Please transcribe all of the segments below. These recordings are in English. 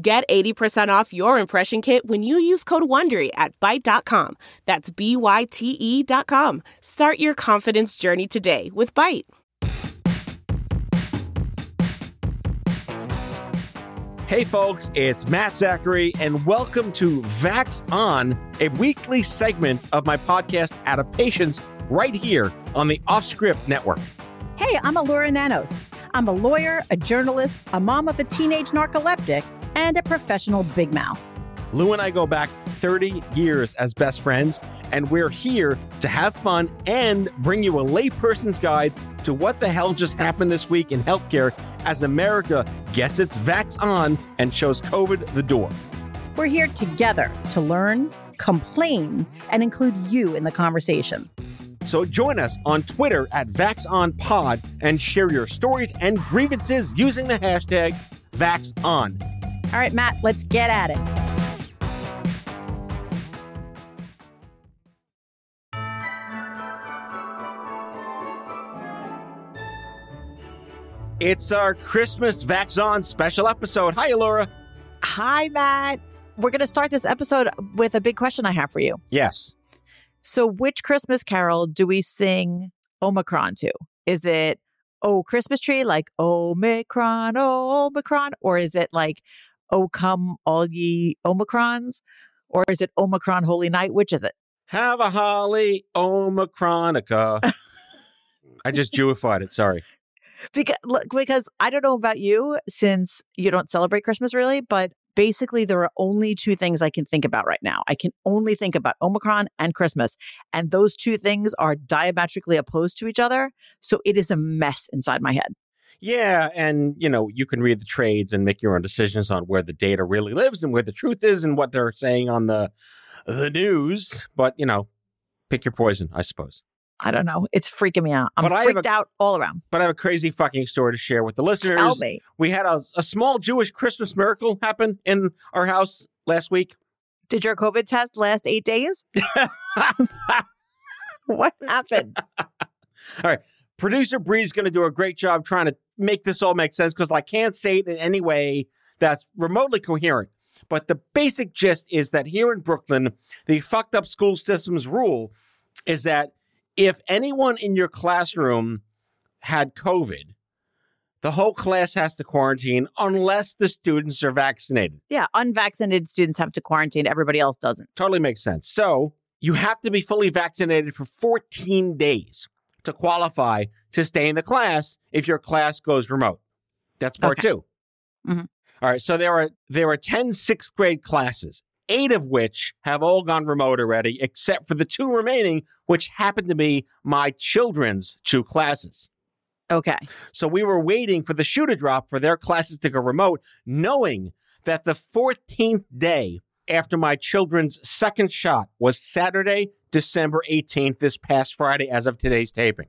Get 80% off your impression kit when you use code WONDERY at Byte.com. That's B-Y-T-E dot com. Start your confidence journey today with Byte. Hey folks, it's Matt Zachary, and welcome to Vax On, a weekly segment of my podcast Adaptations right here on the Offscript Network. Hey, I'm Elura Nanos. I'm a lawyer, a journalist, a mom of a teenage narcoleptic, and a professional big mouth. Lou and I go back 30 years as best friends, and we're here to have fun and bring you a layperson's guide to what the hell just happened this week in healthcare as America gets its vax on and shows COVID the door. We're here together to learn, complain, and include you in the conversation. So join us on Twitter at VaxOnPod and share your stories and grievances using the hashtag VaxOn. All right, Matt, let's get at it. It's our Christmas Vax On special episode. Hi, Laura. Hi, Matt. We're going to start this episode with a big question I have for you. Yes. So, which Christmas carol do we sing Omicron to? Is it Oh Christmas Tree, like Omicron, oh, Omicron? Or is it like Oh Come All Ye Omicrons? Or is it Omicron Holy Night? Which is it? Have a holly Omicronica. I just Jewified it. Sorry. Because, look, because I don't know about you since you don't celebrate Christmas really, but basically there are only two things I can think about right now. I can only think about Omicron and Christmas. And those two things are diametrically opposed to each other. So it is a mess inside my head. Yeah, and you know, you can read the trades and make your own decisions on where the data really lives and where the truth is and what they're saying on the the news, but you know, pick your poison, I suppose. I don't know. It's freaking me out. I'm freaked a- out all around. But I have a crazy fucking story to share with the listeners. Tell me. We had a, a small Jewish Christmas miracle happen in our house last week. Did your COVID test last eight days? what happened? All right. Producer Bree's going to do a great job trying to make this all make sense because I can't say it in any way that's remotely coherent. But the basic gist is that here in Brooklyn, the fucked up school system's rule is that if anyone in your classroom had COVID, the whole class has to quarantine unless the students are vaccinated. Yeah, unvaccinated students have to quarantine. Everybody else doesn't. Totally makes sense. So you have to be fully vaccinated for 14 days to qualify to stay in the class if your class goes remote. That's part Okay. 2 Mhm. All right. So there are there are 10 sixth grade classes, eight of which have all gone remote already, except for the two remaining, which happen to be my children's two classes. Okay. So we were waiting for the shoe to drop for their classes to go remote, knowing that the 14th day after my children's second shot was Saturday, December 18th, this past Friday, as of today's taping.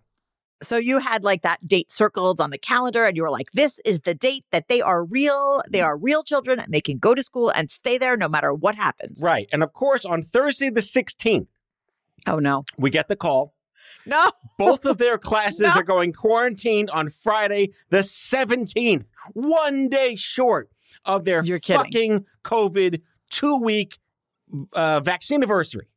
So you had like that date circled on the calendar and you were like, this is the date that they are real. They are real children and they can go to school and stay there no matter what happens. Right. And of course, on Thursday, the 16th, Oh, no. we get the call. No. Both of their classes No. are going quarantined on Friday, the 17th, one day short of their You're kidding. fucking COVID two week uh, vaccine anniversary.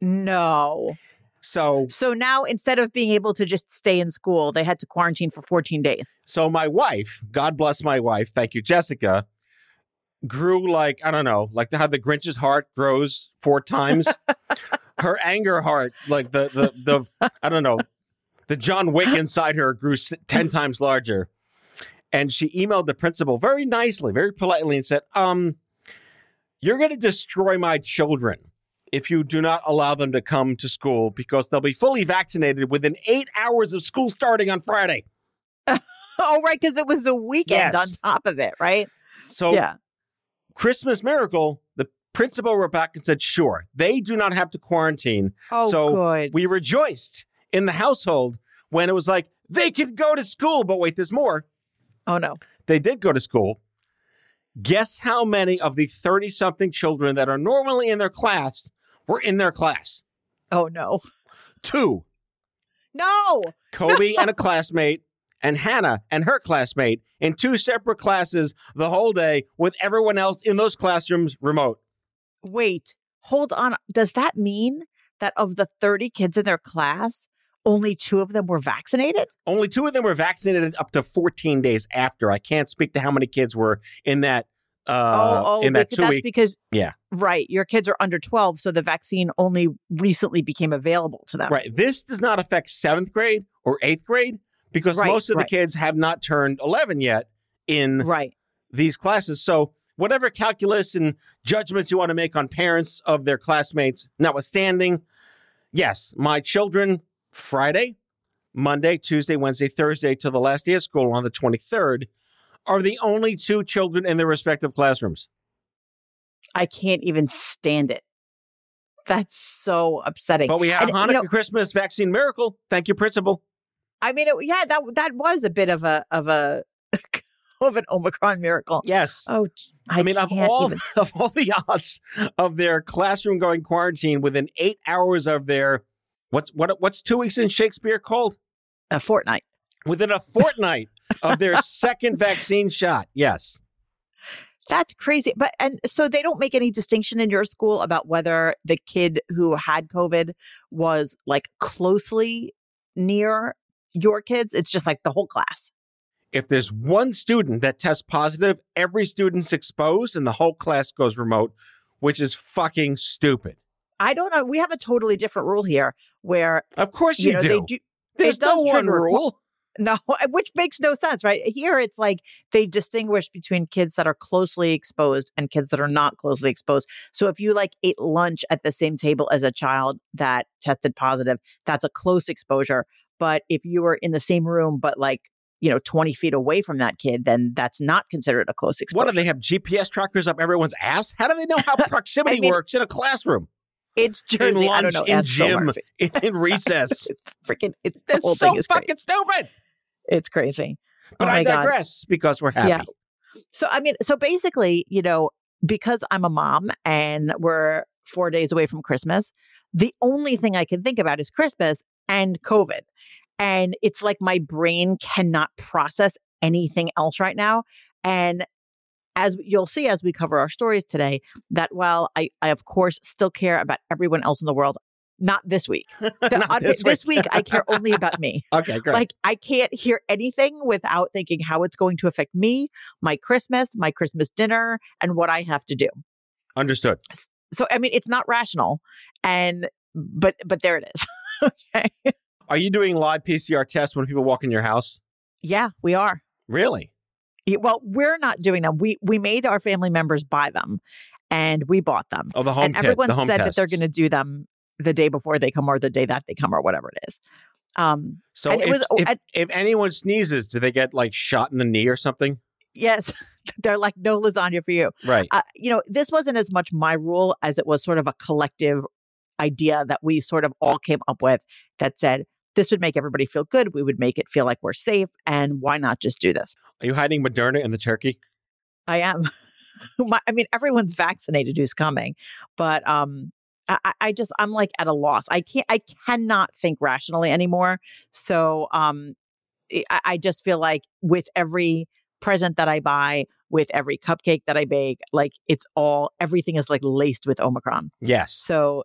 No. So So now instead of being able to just stay in school, they had to quarantine for 14 days. So my wife, God bless my wife, thank you, Jessica, grew like, I don't know, like how the Grinch's heart grows four times. her anger heart, like the, the, the, I don't know, the John Wick inside her grew 10 times larger. And she emailed the principal very nicely, very politely, and said, um, you're going to destroy my children if you do not allow them to come to school because they'll be fully vaccinated within eight hours of school starting on Friday. Oh, right. Because it was a weekend Yes. on top of it, right? So yeah. Christmas miracle, the principal wrote back and said, sure, they do not have to quarantine. Oh, so good. we rejoiced in the household when it was like, they could go to school. But wait, there's more. oh no. They did go to school. Guess how many of the 30 something children that are normally in their class were in their class? Oh no. Two. No. Kobe and a classmate, and Hannah and her classmate in two separate classes the whole day with everyone else in those classrooms remote. Wait. Hold on. Does that mean that of the 30 kids in their class, only two of them were vaccinated? Only two of them were vaccinated up to 14 days after. I can't speak to how many kids were in that uh, oh, oh, in that two that's week. because Yeah. right. Your kids are under 12, so the vaccine only recently became available to them. Right. This does not affect seventh grade or eighth grade because Right, most of right. the kids have not turned 11 yet in Right. these classes. So, whatever calculus and judgments you want to make on parents of their classmates, notwithstanding, yes, my children, Friday, Monday, Tuesday, Wednesday, Thursday, till the last day of school on the 23rd, are the only two children in their respective classrooms. I can't even stand it. That's so upsetting. But we have And, you Hanukkah know- Christmas vaccine miracle. Thank you, principal. I mean, it, yeah, that that was a bit of a of a of an Omicron miracle. Yes. Oh, I, I, mean, of all even- of all the odds of their classroom going quarantine within eight hours of their what's what what's two weeks in Shakespeare called a fortnight. Within a fortnight of their second vaccine shot. Yes, That's crazy. But and so they don't make any distinction in your school about whether the kid who had COVID was like closely near your kids. It's just like the whole class. if there's one student that tests positive, every student's exposed, and the whole class goes remote, which is fucking stupid. I don't know. We have a totally different rule here where Of course you you, know do. they do There's no one rule. No, which makes no sense, right? Here it's like they distinguish between kids that are closely exposed and kids that are not closely exposed. So if you like ate lunch at the same table as a child that tested positive, that's a close exposure. But if you were in the same room, but like, you know, 20 feet away from that kid, then that's not considered a close exposure. What do they have GPS trackers up everyone's ass? How do they know how proximity mean, works in a classroom? It's In Jersey. I lunch, know. in gym, in, in recess. It's freaking, it's the whole so thing is crazy. fucking stupid. It's crazy. Oh but oh I my God. digress because we're happy. Yeah. So I mean, so basically, you know, because I'm a mom and we're four days away from Christmas, the only thing I can think about is Christmas and COVID. And it's like my brain cannot process anything else right now. And as you'll see as we cover our stories today, that while I, I of course still care about everyone else in the world, not this week. The- Not this this week. week I care only about me. Okay, great. Like I can't hear anything without thinking how it's going to affect me, my Christmas, my Christmas dinner, and what I have to do. Understood. So I mean, it's not rational, and but but there it is. okay. Are you doing live PCR tests when people walk in your house? Yeah, we are. Really? Yeah, Well, we're not doing them. We we made our family members buy them, and we bought them. Oh, the home and kit, everyone said that they're going to do them the day before they come or the day that they come or whatever it is. Um, So if, was- if, and- if anyone sneezes, do they get like shot in the knee or something? yes, they're like no lasagna for you. Right. uh, you know, this wasn't as much my rule as it was sort of a collective idea that we sort of all came up with that said this would make everybody feel good. We would make it feel like we're safe. And why not just do this? Are you hiding Moderna in the turkey? I am. my, I mean, everyone's vaccinated who's coming, but um, I, I- just I'm like at a loss. I can't. I cannot think rationally anymore. So um, I, I just feel like with every present that I buy, with every cupcake that I bake, like it's all everything is like laced with Omicron. Yes. So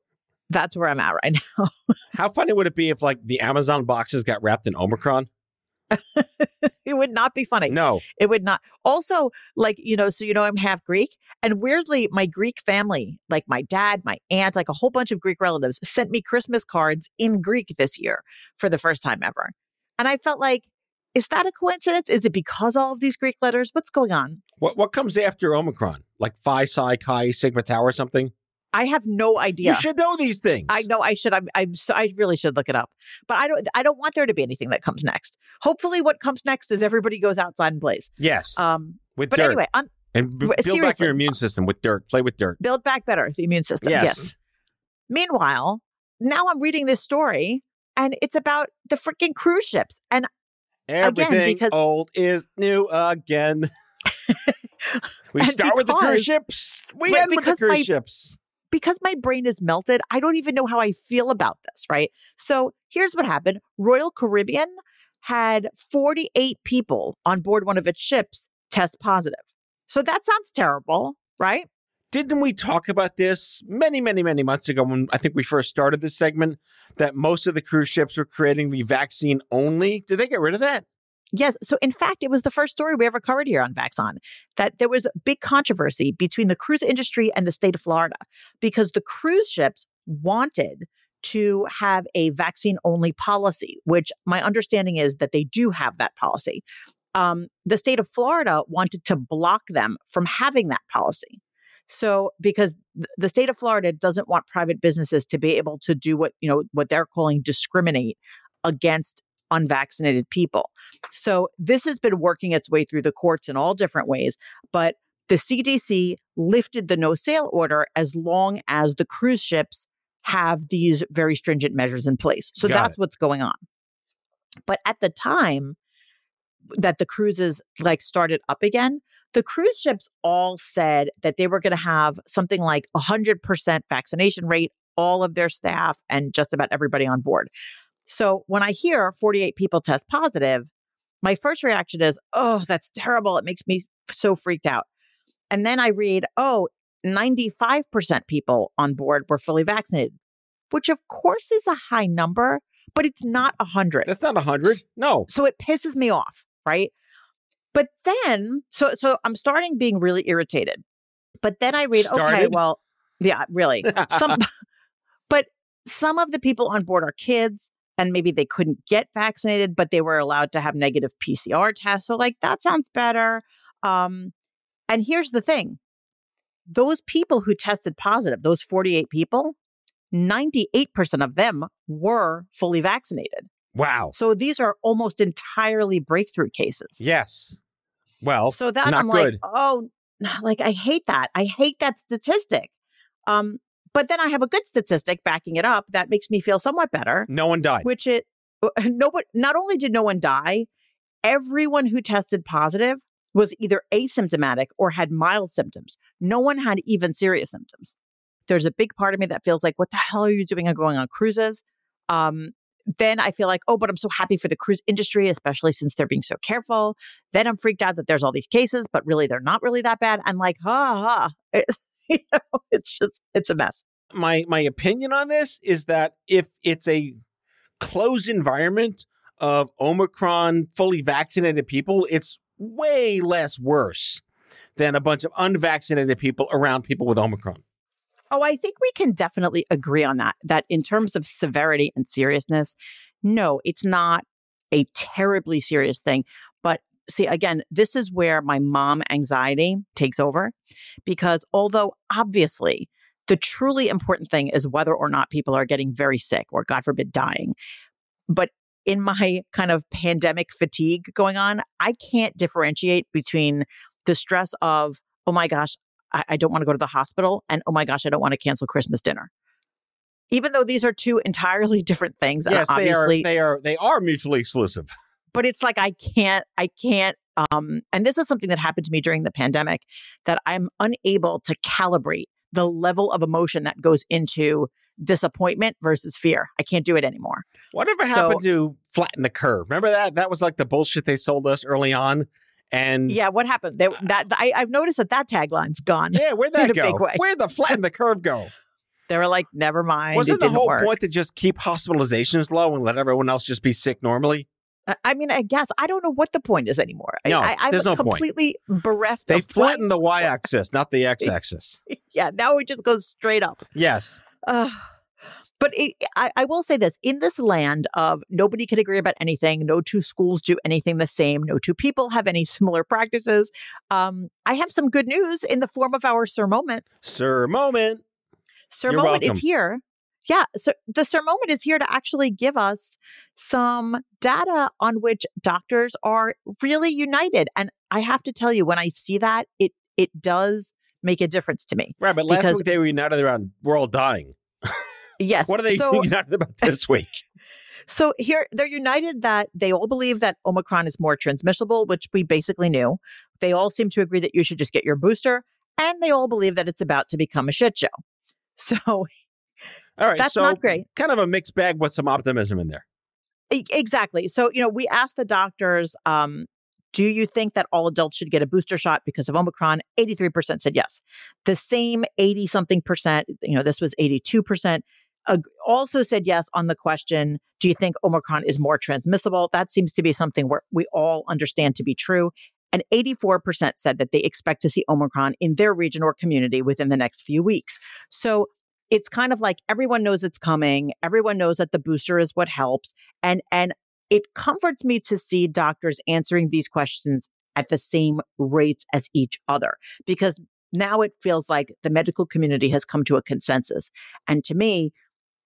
that's where I'm at right now. How funny would it be if like the Amazon boxes got wrapped in Omicron? it would not be funny. No. It would not. Also, like, you know, so you know, I'm half Greek. And weirdly, my Greek family, like my dad, my aunt, like a whole bunch of Greek relatives, sent me Christmas cards in Greek this year for the first time ever. And I felt like, is that a coincidence? Is it because all of these Greek letters? What's going on? What what comes after Omicron? Like Phi Psi Chi Sigma Tau or something? I have no idea. You should know these things. I know I should. I'm, I'm so, I really should look it up, but I don't. I don't want there to be anything that comes next. Hopefully, what comes next is everybody goes outside and plays. Yes. Um, with but dirt. anyway, on And b- build back seriously. your immune system with dirt. Play with dirt. Build back better the immune system. Yes. Meanwhile, now I'm reading this story and it's about the freaking cruise ships. And Everything because- old is new again. we start with the cruise ships. We end with the cruise my- ships. Because my brain is melted, I don't even know how I feel about this, right? So here's what happened Royal Caribbean had 48 people on board one of its ships test positive. So that sounds terrible, right? Didn't we talk about this many, many, many months ago when I think we first started this segment that most of the cruise ships were creating the vaccine only? Did they get rid of that? Yes. So, in fact, it was the first story we ever covered here on Vax On that there was big controversy between the cruise industry and the state of Florida because the cruise ships wanted to have a vaccine only policy, which my understanding is that they do have that policy. Um, the state of Florida wanted to block them from having that policy. So, because the state of Florida doesn't want private businesses to be able to do what, you know, what they're calling discriminate against unvaccinated people. So this has been working its way through the courts in all different ways, but the CDC lifted the no sale order as long as the cruise ships have these very stringent measures in place. So Got that's what's going on. But at the time that the cruises like started up again, the cruise ships all said that they were going to have something like 100% vaccination rate all of their staff and just about everybody on board. So when I hear 48 people test positive, my first reaction is, oh, that's terrible. It makes me so freaked out. And then I read, oh, 95% people on board were fully vaccinated, which of course is a high number, but it's not 100. That's not 100. No. So it pisses me off, right? But then, so so I'm starting being really irritated. But then I read, okay, well, yeah, really. Some but some of the people on board are kids and maybe they couldn't get vaccinated, but they were allowed to have negative PCR tests. So like that sounds better. Um, and here's the thing. Those people who tested positive, those 48 people, 98% of them were fully vaccinated. Wow. So these are almost entirely breakthrough cases. Yes. Well, So that I'm like, oh, like I hate that. I hate that statistic. Um, but then I have a good statistic backing it up that makes me feel somewhat better, no one died. which it no but not only did no one die, everyone who tested positive was either asymptomatic or had mild symptoms. No one had even serious symptoms. There's a big part of me that feels like, what the hell are you doing and going on cruises? Um, then I feel like, oh, but I'm so happy for the cruise industry, especially since they're being so careful. Then I'm freaked out that there's all these cases, but really they're not really that bad. And like, ha ha. you know, it's just it's a mess. my my opinion on this is that if it's a closed environment of Omicron fully vaccinated people, it's way less worse than a bunch of unvaccinated people around people with Omicron. Oh, I think we can definitely agree on that. That in terms of severity and seriousness, no, it's not a terribly serious thing. See, again, this is where my mom anxiety takes over because although obviously the truly important thing is whether or not people are getting very sick or, God forbid, dying. But in my kind of pandemic fatigue going on, I can't differentiate between the stress of, oh my gosh, I, I don't want to go to the hospital, and oh my gosh, I don't want to cancel Christmas dinner. Even though these are two entirely different things, yes, they are obviously, they are they are mutually exclusive. But it's like I can't, I can't. Um, and this is something that happened to me during the pandemic that I'm unable to calibrate the level of emotion that goes into disappointment versus fear. I can't do it anymore. Whatever happened to flatten the curve? Remember that? That was like the bullshit they sold us early on. And Yeah, what happened? They, that I, I've noticed that that tagline's gone. yeah, where'd that go? Where'd the flatten the curve go? They were like, never mind. Wasn't it the whole work. point to just keep hospitalizations low and let everyone else just be sick normally? I- I mean, I guess I don't know what the point is anymore. I- No, I, I'm there's no point. completely bereft. They of flattened the y-axis, not the x-axis. Yeah, now it just goes straight up. Yes. Uh, but it, I, I will say this in this land of nobody can agree about anything, no two schools do anything the same, no two people have any similar practices. Um, I have some good news in the form of our Sir Moment. Sir moment. Sir You're Moment welcome. is here. Yeah, so the Sir Moment is here to actually give us some data on which doctors are really united. And I have to tell you, when I see that, it it does make a difference to me. Right, but last Because- week they were united around we're all dying. Yes. What are they so, united about this week? so here they're united that they all believe that Omicron is more transmissible, which we basically knew. They all seem to agree that you should just get your booster, and they all believe that it's about to become a shit show. So All right, that's so not great. kind of a mixed bag with some optimism in there. Exactly. So, you know, we asked the doctors, um, do you think that all adults should get a booster shot because of Omicron? 83% said yes. The same 80 something percent, you know, this was 82%, uh, also said yes on the question, do you think Omicron is more transmissible? That seems to be something where we all understand to be true. And 84% said that they expect to see Omicron in their region or community within the next few weeks. So it's kind of like everyone knows it's coming. Everyone knows that the booster is what helps. And and it comforts me to see doctors answering these questions at the same rates as each other because now it feels like the medical community has come to a consensus. And to me,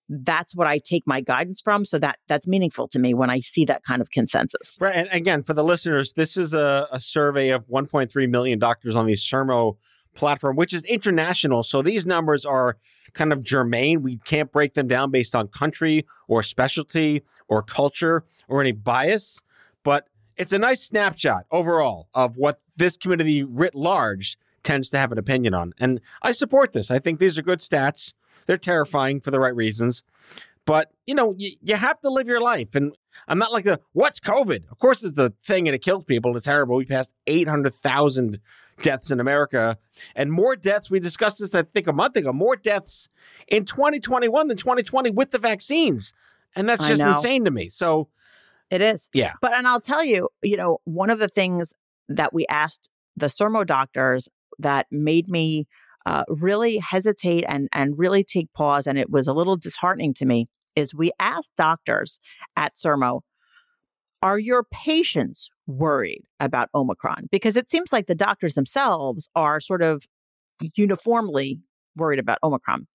that's what I take my guidance from. So that that's meaningful to me when I see that kind of consensus. Right, and again, for the listeners, this is a, a survey of 1.3 million doctors on the Sermo platform, which is international. So these numbers are kind of germane. We can't break them down based on country or specialty or culture or any bias, but it's a nice snapshot overall of what this community writ large tends to have an opinion on. And I support this. I think these are good stats. They're terrifying for the right reasons. But, you know, you, you have to live your life. And I'm not like the, what's COVID? Of course, it's the thing and it kills people it's terrible. We passed 800,000 deaths in America and more deaths. We discussed this, I think, a month ago, more deaths in 2021 than 2020 with the vaccines. And that's just insane to me. So, It is. Yeah. But and I'll tell you, you know, one of the things that we asked the Sermo doctors that made me uh, really hesitate and and really take pause, and it was a little disheartening to me, is we asked doctors at Sermo, are your patients worried about Omicron? Because it seems like the doctors themselves are sort of uniformly worried about Omicron.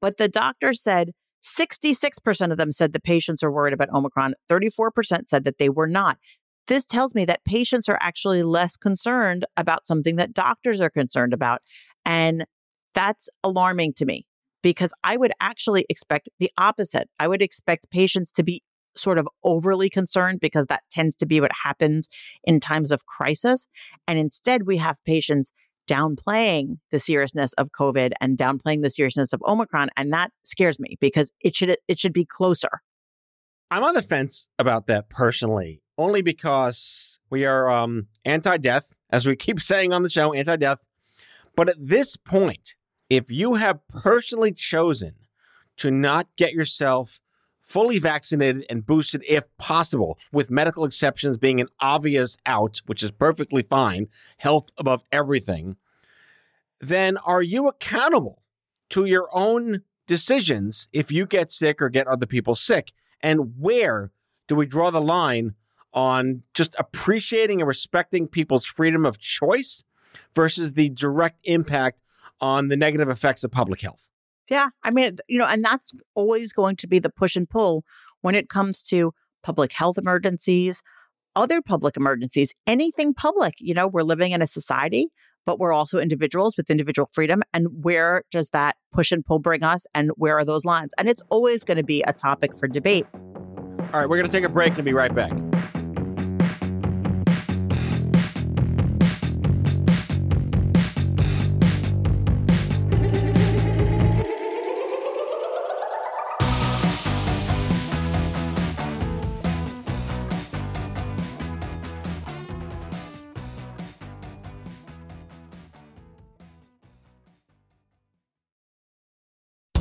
But the doctor said 66% of them said the patients are worried about Omicron. 34% said that they were not. This tells me that patients are actually less concerned about something that doctors are concerned about. And that's alarming to me because I would actually expect the opposite. I would expect patients to be sort of overly concerned because that tends to be what happens in times of crisis. And instead, we have patients downplaying the seriousness of COVID and downplaying the seriousness of Omicron. And that scares me because it should it should be closer. I'm on the fence about that personally, only because we are um, anti-death, as we keep saying on the show, anti-death. But at this point, if you have personally chosen to not get yourself fully vaccinated and boosted if possible, with medical exceptions being an obvious out, which is perfectly fine, health above everything, then are you accountable to your own decisions if you get sick or get other people sick? And where do we draw the line on just appreciating and respecting people's freedom of choice versus the direct impact on the negative effects of public health? Yeah. I mean, you know, and that's always going to be the push and pull when it comes to public health emergencies, other public emergencies, anything public. You know, we're living in a society, but we're also individuals with individual freedom. And where does that push and pull bring us? And where are those lines? And it's always going to be a topic for debate. All right, we're going to take a break and be right back.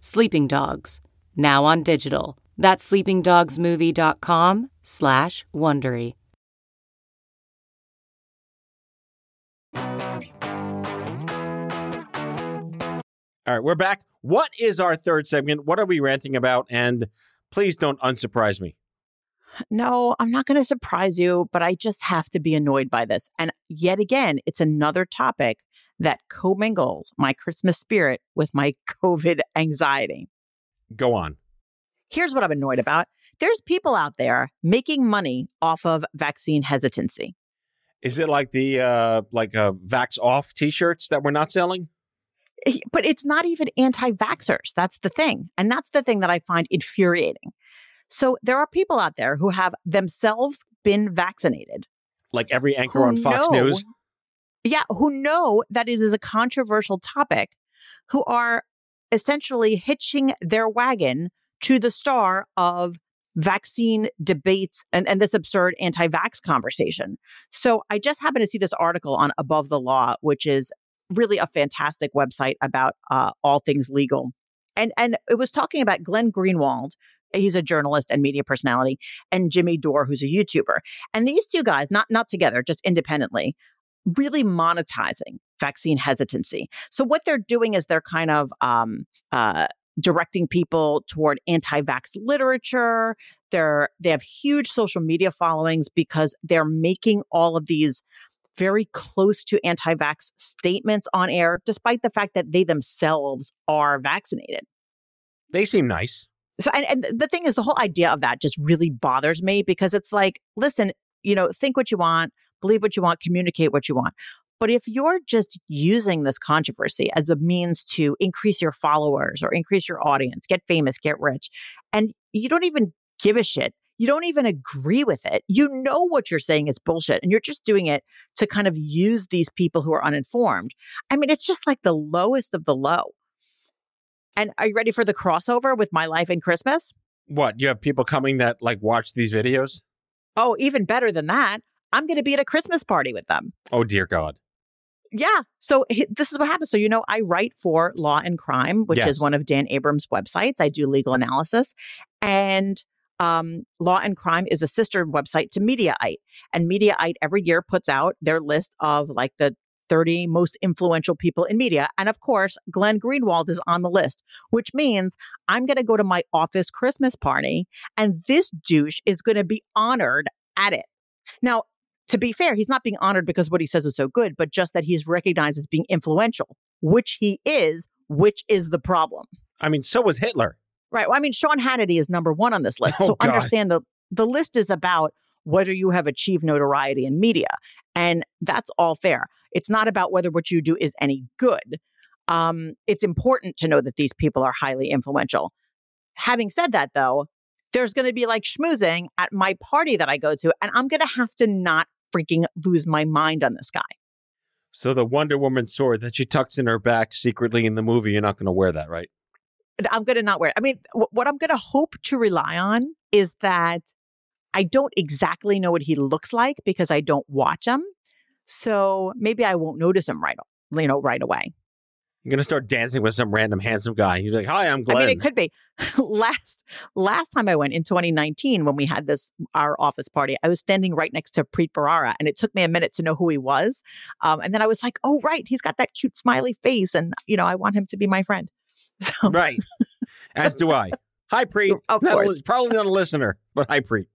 Sleeping Dogs, now on digital. That's sleepingdogsmovie.com slash Wondery. All right, we're back. What is our third segment? What are we ranting about? And please don't unsurprise me. No, I'm not going to surprise you, but I just have to be annoyed by this. And yet again, it's another topic that commingles my Christmas spirit with my COVID anxiety. Go on. Here's what I'm annoyed about there's people out there making money off of vaccine hesitancy. Is it like the uh like uh vax off t-shirts that we're not selling? But it's not even anti vaxxers. That's the thing. And that's the thing that I find infuriating. So there are people out there who have themselves been vaccinated. Like every anchor on Fox know- News? Yeah, who know that it is a controversial topic, who are essentially hitching their wagon to the star of vaccine debates and, and this absurd anti vax conversation. So I just happened to see this article on Above the Law, which is really a fantastic website about uh, all things legal. And, and it was talking about Glenn Greenwald. He's a journalist and media personality, and Jimmy Dore, who's a YouTuber. And these two guys, not not together, just independently, really monetizing vaccine hesitancy. So what they're doing is they're kind of um, uh, directing people toward anti-vax literature. They're they have huge social media followings because they're making all of these very close to anti-vax statements on air, despite the fact that they themselves are vaccinated. They seem nice. So, and, and the thing is, the whole idea of that just really bothers me because it's like, listen, you know, think what you want, believe what you want, communicate what you want. But if you're just using this controversy as a means to increase your followers or increase your audience, get famous, get rich, and you don't even give a shit, you don't even agree with it, you know what you're saying is bullshit, and you're just doing it to kind of use these people who are uninformed. I mean, it's just like the lowest of the low. And are you ready for the crossover with my life and Christmas? What? You have people coming that like watch these videos? Oh, even better than that. I'm going to be at a Christmas party with them. Oh dear God. Yeah. So this is what happens. So, you know, I write for Law and Crime, which Yes. is one of Dan Abrams' websites. I do legal analysis. And um, Law and Crime is a sister website to Mediaite. And Mediaite every year puts out their list of like the 30 most influential people in media. And of course, Glenn Greenwald is on the list, which means I'm going to go to my office Christmas party and this douche is going to be honored at it. Now, to be fair, he's not being honored because what he says is so good, but just that he's recognized as being influential, which he is, which is the problem. I mean, so was Hitler. Right. Well, I mean, Sean Hannity is number one on this list. Oh, so God. understand the the list is about whether you have achieved notoriety in media. And that's all fair. It's not about whether what you do is any good. Um, it's important to know that these people are highly influential. Having said that, though, there's going to be like schmoozing at my party that I go to, and I'm going to have to not freaking lose my mind on this guy. So the Wonder Woman sword that she tucks in her back secretly in the movie, you're not going to wear that, right? I'm going to not wear it. I mean, wh- what I'm going to hope to rely on is that I don't exactly know what he looks like because I don't watch him. So maybe I won't notice him right, you know, right away. You're going to start dancing with some random handsome guy. He's like, "Hi, I'm Glenn." I mean, it could be. last last time I went in 2019 when we had this our office party, I was standing right next to Preet Bharara, and it took me a minute to know who he was. Um, and then I was like, "Oh, right, he's got that cute smiley face, and you know, I want him to be my friend." So right. As do I. Hi, Preet. Of course. probably not a listener, but hi, Preet.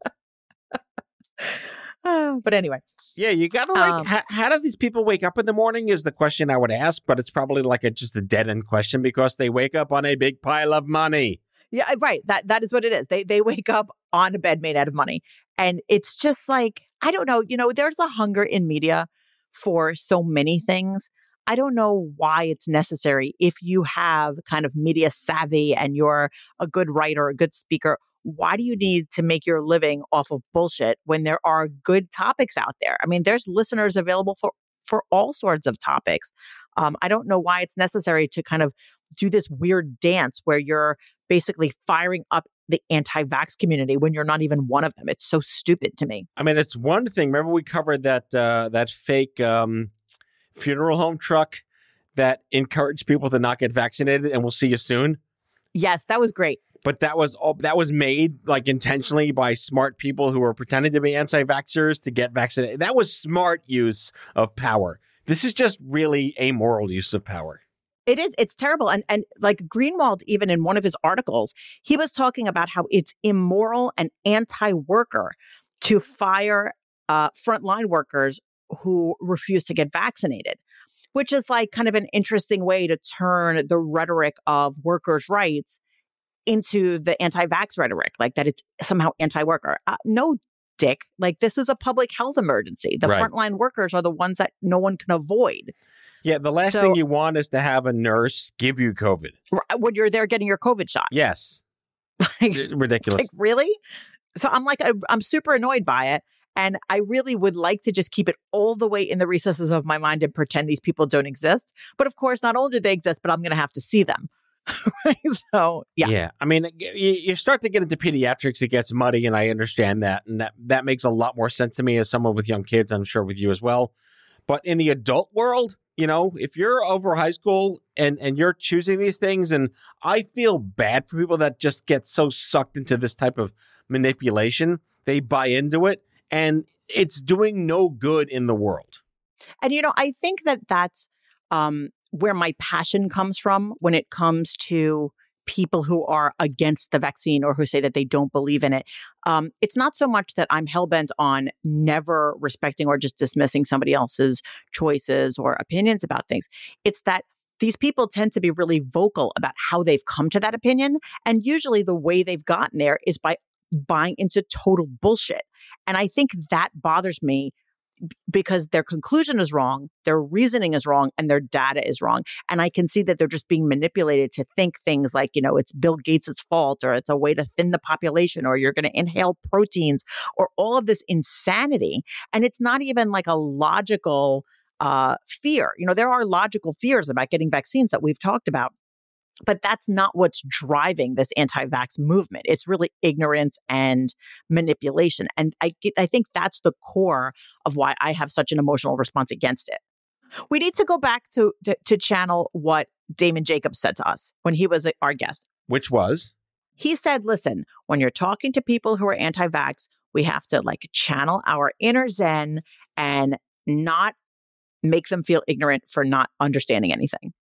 Uh, but anyway, Yeah, you gotta like. Um, how, how do these people wake up in the morning? Is the question I would ask, but it's probably like a just a dead end question because they wake up on a big pile of money. Yeah, right. That that is what it is. They they wake up on a bed made out of money. And it's just like, I don't know, you know, there's a hunger in media for so many things. I don't know why it's necessary if you have kind of media savvy and you're a good writer, a good speaker. Why do you need to make your living off of bullshit when there are good topics out there? I mean, there's listeners available for for all sorts of topics. Um, I don't know why it's necessary to kind of do this weird dance where you're basically firing up the anti-vax community when you're not even one of them. It's so stupid to me. I mean, it's one thing. Remember, we covered that uh, that fake um, funeral home truck that encouraged people to not get vaccinated, and we'll see you soon. Yes, that was great. But that was all that was made like intentionally by smart people who were pretending to be anti-vaxxers to get vaccinated. That was smart use of power. This is just really amoral use of power. It is. It's terrible. And and like Greenwald, even in one of his articles, he was talking about how it's immoral and anti-worker to fire uh, frontline workers who refuse to get vaccinated, which is like kind of an interesting way to turn the rhetoric of workers' rights into the anti-vax rhetoric, like that it's somehow anti-worker. Uh, no, Dick. Like this is a public health emergency. The Right. frontline workers are the ones that no one can avoid. Yeah, the last So- thing you want is to have a nurse give you COVID. When you're there getting your COVID shot. Yes, Like, ridiculous. like really? So I'm like, I'm super annoyed by it. And I really would like to just keep it all the way in the recesses of my mind and pretend these people don't exist. But of course, not only do they exist, but I'm going to have to see them. right? So, yeah. Yeah. I mean, you, you start to get into pediatrics, it gets muddy, and I understand that, and that that makes a lot more sense to me as someone with young kids. I'm sure with you as well. But in the adult world, you know, if you're over high school and and you're choosing these things, and I feel bad for people that just get so sucked into this type of manipulation, they buy into it, and it's doing no good in the world. And, you know, I think that that's um, where my passion comes from when it comes to people who are against the vaccine or who say that they don't believe in it. Um, it's not so much that I'm hell bent on never respecting or just dismissing somebody else's choices or opinions about things. It's that these people tend to be really vocal about how they've come to that opinion. And usually the way they've gotten there is by buying into total bullshit. And I think that bothers me because their conclusion is wrong, their reasoning is wrong, and their data is wrong. And I can see that they're just being manipulated to think things like, you know, it's Bill Gates' fault or it's a way to thin the population or you're going to inhale proteins or all of this insanity. And it's not even like a logical uh, fear. You know, there are logical fears about getting vaccines that we've talked about. But that's not what's driving this anti-vax movement. It's really ignorance and manipulation. And I I think that's the core of why I have such an emotional response against it. We need to go back to to, to channel what Damon Jacobs said to us when he was our guest. Which was He said, "Listen, when you're talking to people who are anti-vax, we have to like channel our inner zen and not make them feel ignorant for not understanding anything."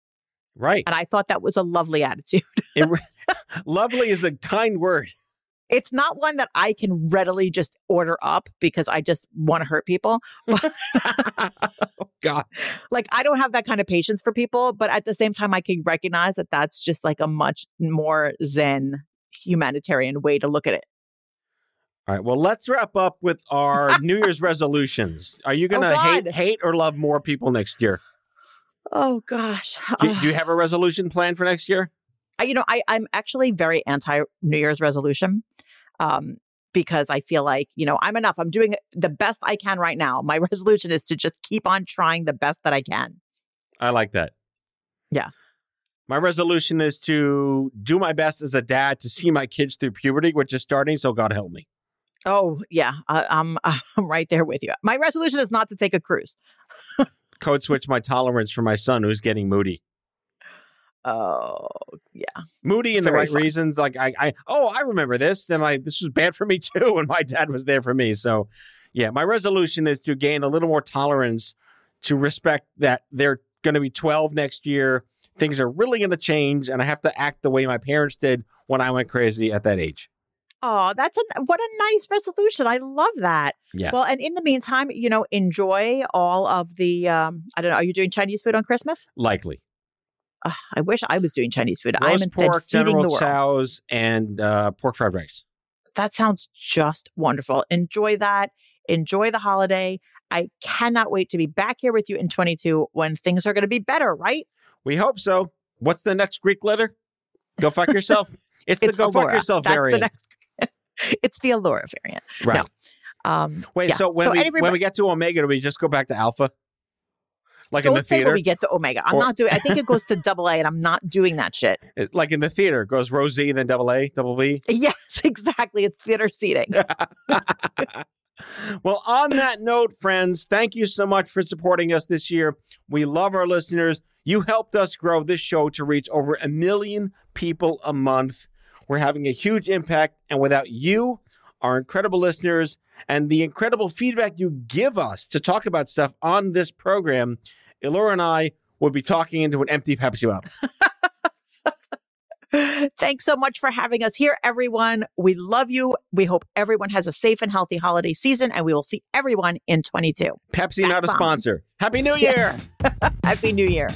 Right. And I thought that was a lovely attitude. It lovely is a kind word. It's not one that I can readily just order up because I just want to hurt people. oh, God. like I don't have that kind of patience for people, but at the same time, I can recognize that that's just like a much more zen humanitarian way to look at it. All right. Well, let's wrap up with our New Year's resolutions. Are you going to Oh, hate, hate or love more people next year? Oh gosh, Do, do you have a resolution plan for next year? I, you know, I, I'm actually very anti New Year's resolution um, because I feel like, you know, I'm enough. I'm doing the best I can right now. My resolution is to just keep on trying the best that I can. I like that. Yeah. My resolution is to do my best as a dad to see my kids through puberty, which is starting. So God help me. Oh, yeah. I, I'm, I'm right there with you. My resolution is not to take a cruise. Code switch my tolerance for my son who's getting moody. Oh, yeah. Moody in the right fun. reasons. Like I, I, oh, I remember this. And I, this was bad for me too. And my dad was there for me. So, yeah, my resolution is to gain a little more tolerance to respect that they're going to be 12 next year. Things are really going to change, and I have to act the way my parents did when I went crazy at that age. Oh, that's a what a nice resolution. I love that. Yes. Well, and in the meantime, you know, enjoy all of the um I don't know, are you doing Chinese food on Christmas? likely. Ugh, I wish I was doing Chinese food. I'm Roast instead pork, feeding General the world. Tso's, and uh, pork fried rice. That sounds just wonderful. Enjoy that. Enjoy the holiday. I cannot wait to be back here with you in 22 when things are going to be better, right? We hope so. What's the next Greek letter? Go fuck yourself. It's, the go fuck yourself That's variant. It's the Elura variant. right. Um, Wait, yeah. so when we everybody, when we get to Omega, do we just go back to Alpha? Like don't in the say when theater? we get to Omega. I'm Or- not doing. I think it goes to double A, and I'm not doing that shit. It's like in the theater, it goes row Z, then double A, double B. Yes, exactly. It's theater seating. well, on that note, friends, thank you so much for supporting us this year. We love our listeners. You helped us grow this show to reach over a million people a month. We're having a huge impact. And without you, our incredible listeners, and the incredible feedback you give us to talk about stuff on this program, Elura and I would be talking into an empty Pepsi bottle. Thanks so much for having us here, everyone. We love you. We hope everyone has a safe and healthy holiday season, and we will see everyone in 22. Pepsi, not a That's sponsor. Happy New Year. Happy New Year.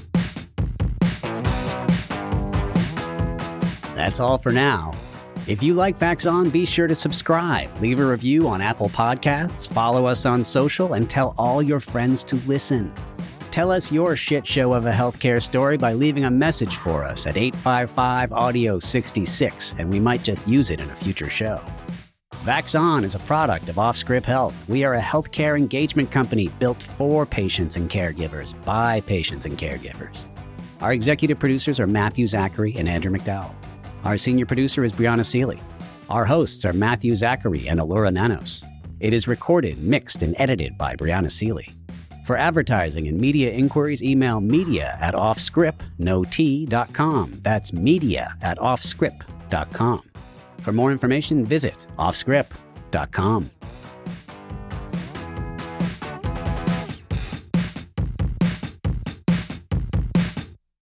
That's all for now. If you like Vax On, be sure to subscribe, leave a review on Apple Podcasts, follow us on social, and tell all your friends to listen. Tell us your shit show of a healthcare story by leaving a message for us at 855 Audio 66, and we might just use it in a future show. Vax On is a product of Offscript Health. We are a healthcare engagement company built for patients and caregivers by patients and caregivers. Our executive producers are Matthew Zachary and Andrew McDowell. Our senior producer is Brianna Seely. Our hosts are Matthew Zachary and Elura Nanos. It is recorded, mixed, and edited by Brianna Seely. For advertising and media inquiries, email media at offscript.com. That's media at offscript.com. For more information, visit offscript.com.